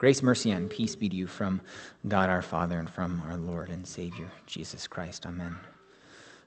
Grace, mercy, and peace be to you from God our Father and from our Lord and Savior, Jesus Christ. Amen.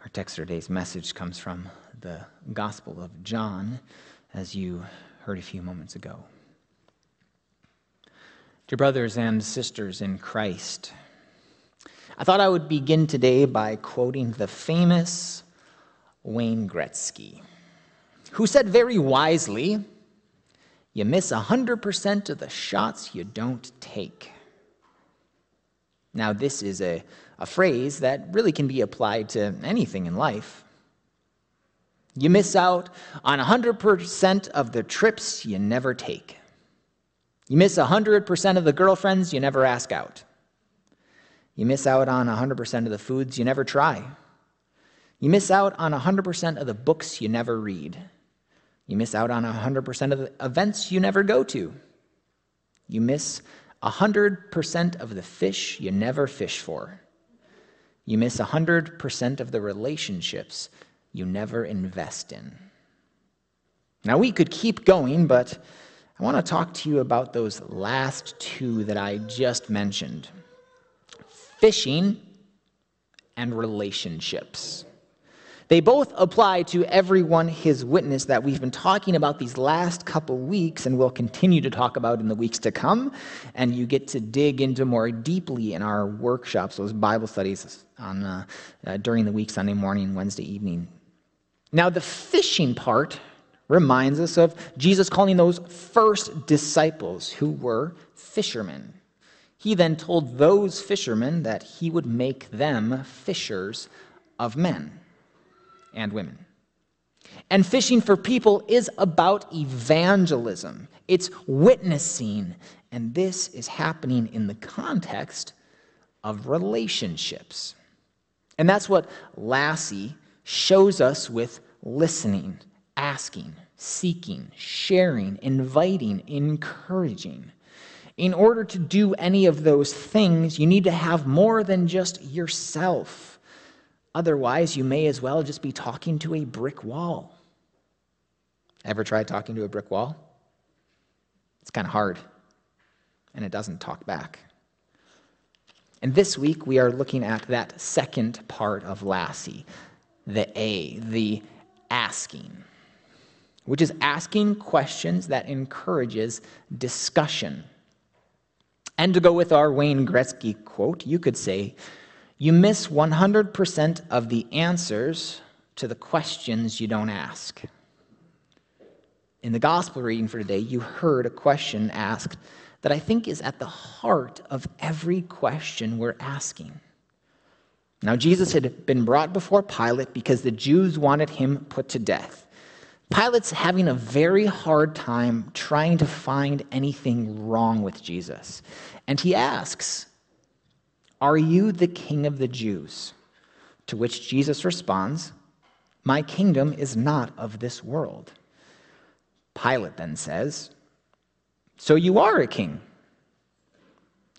Our text for today's message comes from the Gospel of John, as you heard a few moments ago. Dear brothers and sisters in Christ, I thought I would begin today by quoting the famous Wayne Gretzky, who said very wisely, you miss 100% of the shots you don't take. Now, this is a, a phrase that really can be applied to anything in life. You miss out on 100% of the trips you never take. You miss 100% of the girlfriends you never ask out. You miss out on 100% of the foods you never try. You miss out on 100% of the books you never read. You miss out on 100% of the events you never go to. You miss 100% of the fish you never fish for. You miss 100% of the relationships you never invest in. Now, we could keep going, but I want to talk to you about those last two that I just mentioned fishing and relationships. They both apply to everyone his witness that we've been talking about these last couple weeks and will continue to talk about in the weeks to come. And you get to dig into more deeply in our workshops, those Bible studies on, uh, uh, during the week, Sunday morning, Wednesday evening. Now, the fishing part reminds us of Jesus calling those first disciples who were fishermen. He then told those fishermen that he would make them fishers of men and women. And fishing for people is about evangelism, it's witnessing. And this is happening in the context of relationships. And that's what Lassie shows us with listening, asking, seeking, sharing, inviting, encouraging. In order to do any of those things, you need to have more than just yourself. Otherwise, you may as well just be talking to a brick wall. Ever tried talking to a brick wall? It's kind of hard, and it doesn't talk back. And this week, we are looking at that second part of Lassie, the A, the asking, which is asking questions that encourages discussion. And to go with our Wayne Gretzky quote, you could say, you miss 100% of the answers to the questions you don't ask. In the gospel reading for today, you heard a question asked that I think is at the heart of every question we're asking. Now, Jesus had been brought before Pilate because the Jews wanted him put to death. Pilate's having a very hard time trying to find anything wrong with Jesus. And he asks, are you the king of the Jews? To which Jesus responds, My kingdom is not of this world. Pilate then says, So you are a king.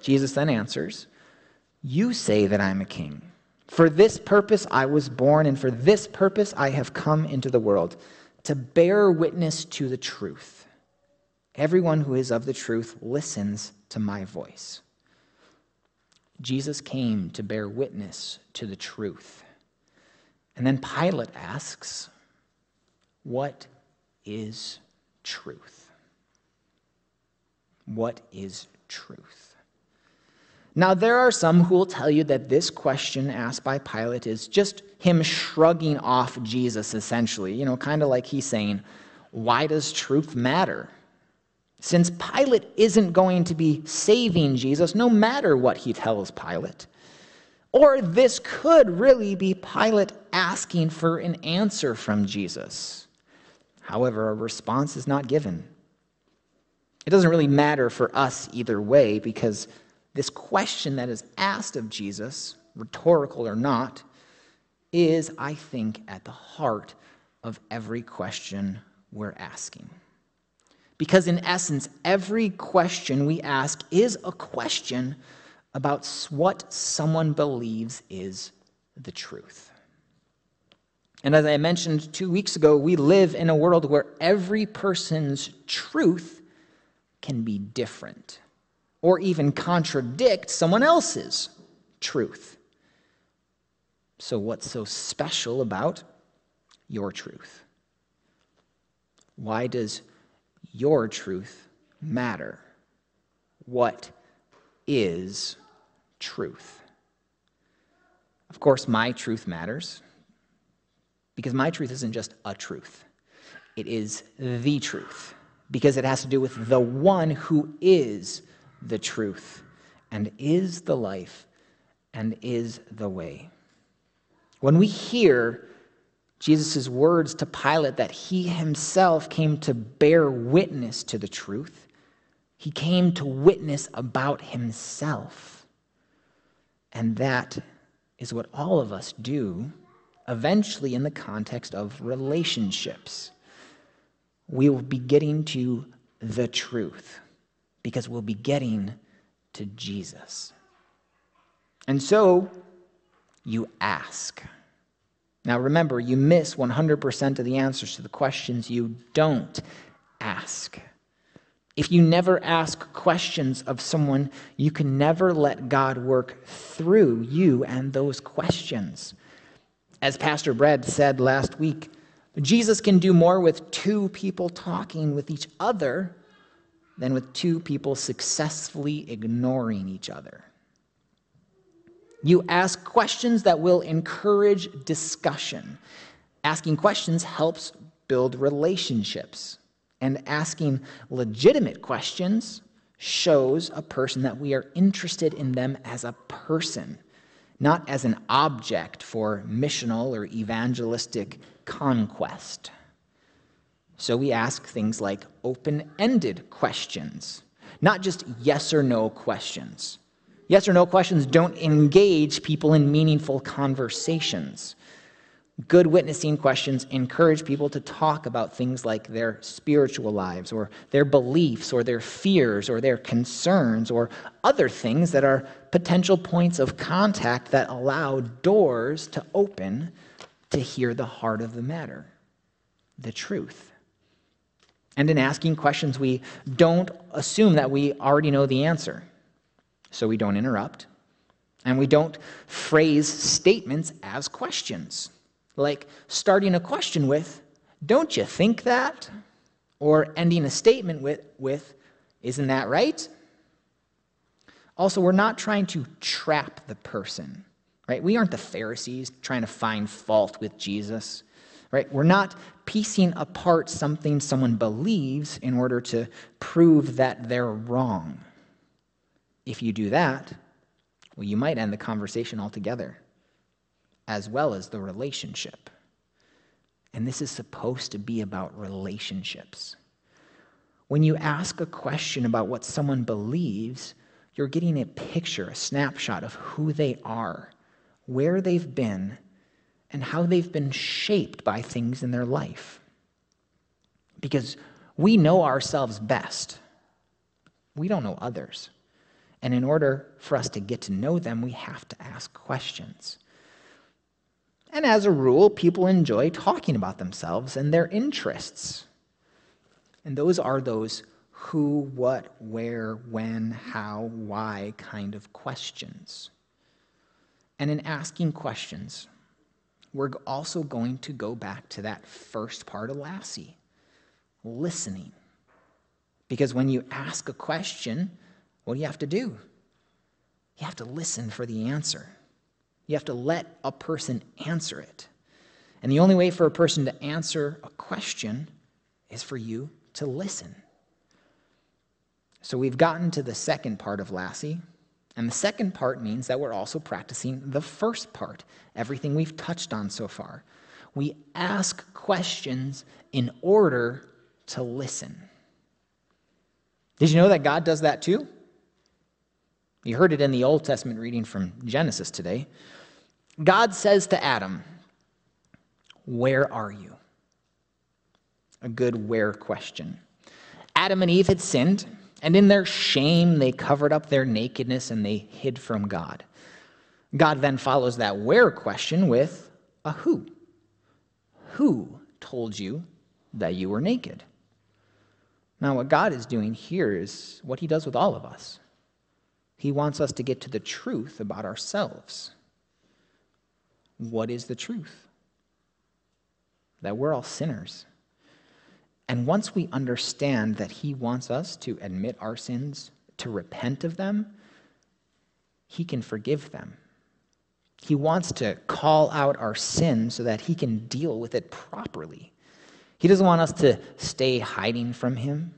Jesus then answers, You say that I'm a king. For this purpose I was born, and for this purpose I have come into the world, to bear witness to the truth. Everyone who is of the truth listens to my voice. Jesus came to bear witness to the truth. And then Pilate asks, What is truth? What is truth? Now, there are some who will tell you that this question asked by Pilate is just him shrugging off Jesus, essentially. You know, kind of like he's saying, Why does truth matter? Since Pilate isn't going to be saving Jesus, no matter what he tells Pilate. Or this could really be Pilate asking for an answer from Jesus. However, a response is not given. It doesn't really matter for us either way because this question that is asked of Jesus, rhetorical or not, is, I think, at the heart of every question we're asking. Because, in essence, every question we ask is a question about what someone believes is the truth. And as I mentioned two weeks ago, we live in a world where every person's truth can be different or even contradict someone else's truth. So, what's so special about your truth? Why does your truth matter? What is truth? Of course, my truth matters because my truth isn't just a truth, it is the truth because it has to do with the one who is the truth and is the life and is the way. When we hear Jesus' words to Pilate that he himself came to bear witness to the truth, he came to witness about himself. And that is what all of us do eventually in the context of relationships. We will be getting to the truth because we'll be getting to Jesus. And so you ask. Now remember, you miss 100% of the answers to the questions you don't ask. If you never ask questions of someone, you can never let God work through you and those questions. As Pastor Brad said last week, Jesus can do more with two people talking with each other than with two people successfully ignoring each other. You ask questions that will encourage discussion. Asking questions helps build relationships. And asking legitimate questions shows a person that we are interested in them as a person, not as an object for missional or evangelistic conquest. So we ask things like open ended questions, not just yes or no questions. Yes or no questions don't engage people in meaningful conversations. Good witnessing questions encourage people to talk about things like their spiritual lives, or their beliefs, or their fears, or their concerns, or other things that are potential points of contact that allow doors to open to hear the heart of the matter, the truth. And in asking questions, we don't assume that we already know the answer. So we don't interrupt. And we don't phrase statements as questions. Like starting a question with, Don't you think that? Or ending a statement with, with Isn't that right? Also, we're not trying to trap the person, right? We aren't the Pharisees trying to find fault with Jesus right? We're not piecing apart something someone believes in order to prove that they're wrong. If you do that, well, you might end the conversation altogether, as well as the relationship. And this is supposed to be about relationships. When you ask a question about what someone believes, you're getting a picture, a snapshot of who they are, where they've been, and how they've been shaped by things in their life. Because we know ourselves best, we don't know others. And in order for us to get to know them, we have to ask questions. And as a rule, people enjoy talking about themselves and their interests. And those are those who, what, where, when, how, why kind of questions. And in asking questions, we're also going to go back to that first part of Lassie listening. Because when you ask a question, what do you have to do? You have to listen for the answer. You have to let a person answer it. And the only way for a person to answer a question is for you to listen. So we've gotten to the second part of Lassie, and the second part means that we're also practicing the first part, everything we've touched on so far. We ask questions in order to listen. Did you know that God does that too? You heard it in the Old Testament reading from Genesis today. God says to Adam, Where are you? A good where question. Adam and Eve had sinned. And in their shame, they covered up their nakedness and they hid from God. God then follows that where question with a who. Who told you that you were naked? Now, what God is doing here is what he does with all of us. He wants us to get to the truth about ourselves. What is the truth? That we're all sinners. And once we understand that He wants us to admit our sins, to repent of them, He can forgive them. He wants to call out our sin so that He can deal with it properly. He doesn't want us to stay hiding from Him.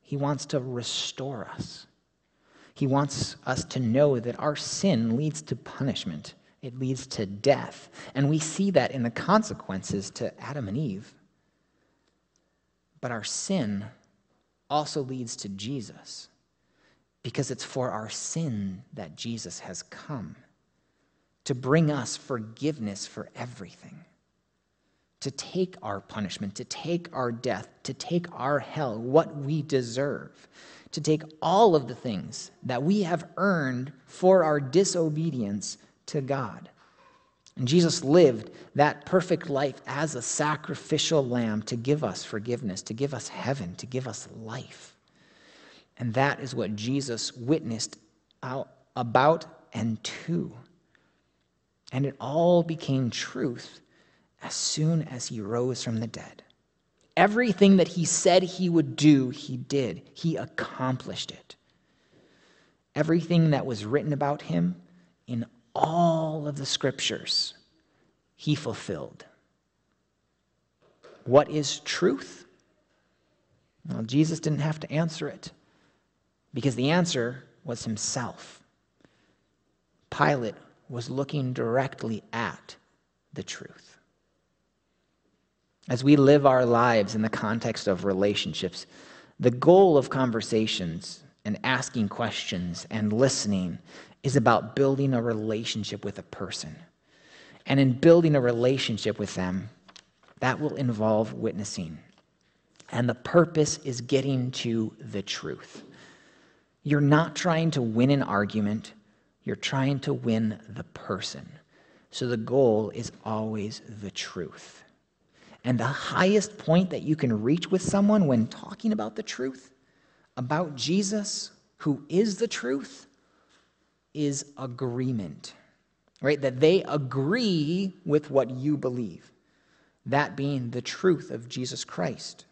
He wants to restore us. He wants us to know that our sin leads to punishment, it leads to death. And we see that in the consequences to Adam and Eve. But our sin also leads to Jesus because it's for our sin that Jesus has come to bring us forgiveness for everything, to take our punishment, to take our death, to take our hell, what we deserve, to take all of the things that we have earned for our disobedience to God. And Jesus lived that perfect life as a sacrificial lamb to give us forgiveness, to give us heaven, to give us life. And that is what Jesus witnessed out about and to. And it all became truth as soon as he rose from the dead. Everything that he said he would do, he did. He accomplished it. Everything that was written about him in all of the scriptures, he fulfilled. What is truth? Well, Jesus didn't have to answer it because the answer was himself. Pilate was looking directly at the truth. As we live our lives in the context of relationships, the goal of conversations and asking questions and listening is about building a relationship with a person. And in building a relationship with them, that will involve witnessing. And the purpose is getting to the truth. You're not trying to win an argument, you're trying to win the person. So the goal is always the truth. And the highest point that you can reach with someone when talking about the truth, about Jesus, who is the truth, is agreement, right? That they agree with what you believe, that being the truth of Jesus Christ.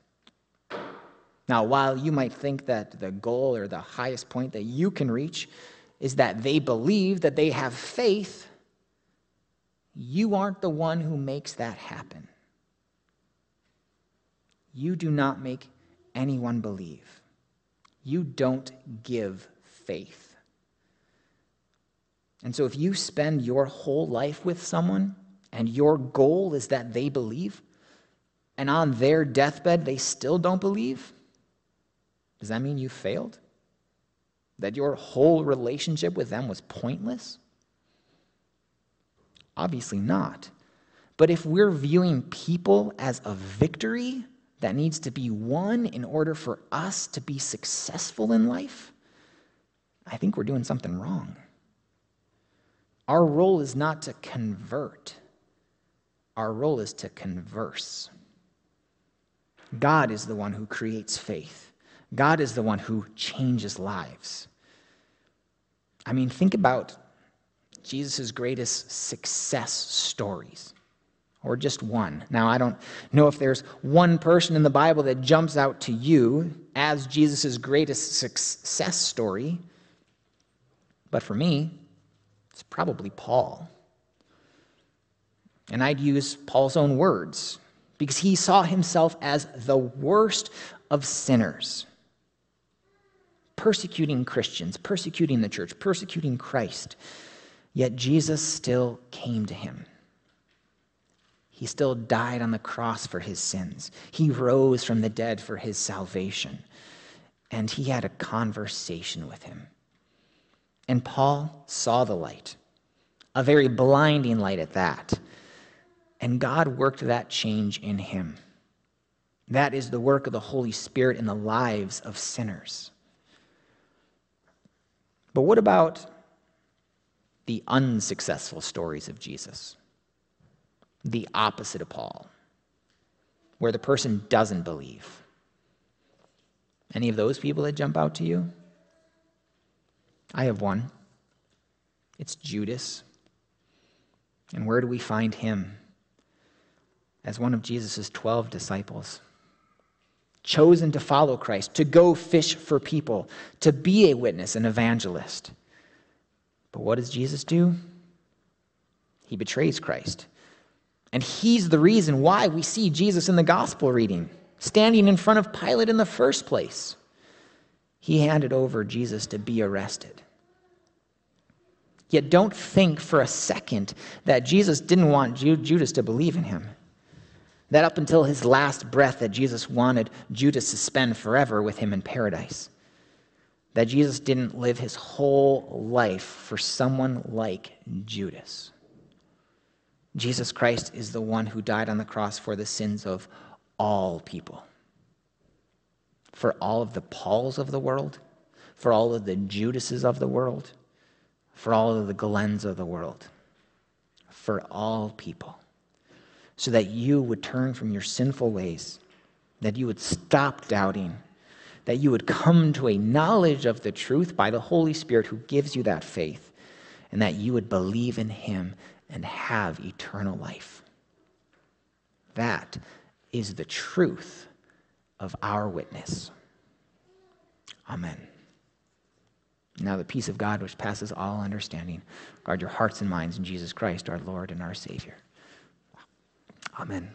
Now, while you might think that the goal or the highest point that you can reach is that they believe that they have faith, you aren't the one who makes that happen. You do not make anyone believe. You don't give faith. And so, if you spend your whole life with someone and your goal is that they believe, and on their deathbed they still don't believe, does that mean you failed? That your whole relationship with them was pointless? Obviously not. But if we're viewing people as a victory that needs to be won in order for us to be successful in life, I think we're doing something wrong. Our role is not to convert, our role is to converse. God is the one who creates faith, God is the one who changes lives. I mean, think about Jesus' greatest success stories, or just one. Now, I don't know if there's one person in the Bible that jumps out to you as Jesus' greatest success story, but for me, it's probably Paul. And I'd use Paul's own words because he saw himself as the worst of sinners, persecuting Christians, persecuting the church, persecuting Christ. Yet Jesus still came to him. He still died on the cross for his sins. He rose from the dead for his salvation. And he had a conversation with him. And Paul saw the light, a very blinding light at that. And God worked that change in him. That is the work of the Holy Spirit in the lives of sinners. But what about the unsuccessful stories of Jesus? The opposite of Paul, where the person doesn't believe. Any of those people that jump out to you? I have one. It's Judas. And where do we find him? As one of Jesus' 12 disciples, chosen to follow Christ, to go fish for people, to be a witness, an evangelist. But what does Jesus do? He betrays Christ. And he's the reason why we see Jesus in the gospel reading, standing in front of Pilate in the first place. He handed over Jesus to be arrested. Yet don't think for a second that Jesus didn't want Judas to believe in him. That up until his last breath, that Jesus wanted Judas to spend forever with him in paradise. That Jesus didn't live his whole life for someone like Judas. Jesus Christ is the one who died on the cross for the sins of all people. For all of the Pauls of the world, for all of the Judases of the world for all of the Glens of the world, for all people, so that you would turn from your sinful ways, that you would stop doubting, that you would come to a knowledge of the truth by the Holy Spirit who gives you that faith, and that you would believe in Him and have eternal life. That is the truth of our witness. Amen. Now, the peace of God, which passes all understanding, guard your hearts and minds in Jesus Christ, our Lord and our Savior. Amen.